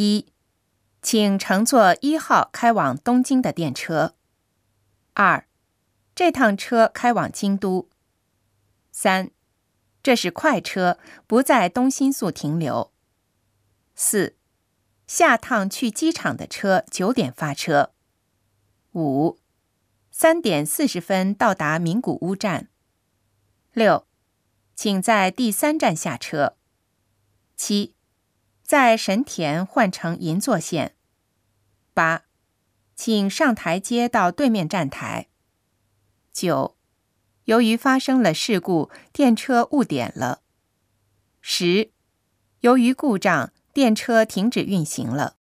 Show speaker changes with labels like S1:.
S1: 一，请乘坐一号开往东京的电车。二，这趟车开往京都。三，这是快车，不在东新宿停留。四，下趟去机场的车九点发车。五，三点四十分到达名古屋站。六，请在第三站下车。七，在神田换乘银座线。八，请上台阶到对面站台。九，由于发生了事故，电车误点了。十，由于故障，电车停止运行了。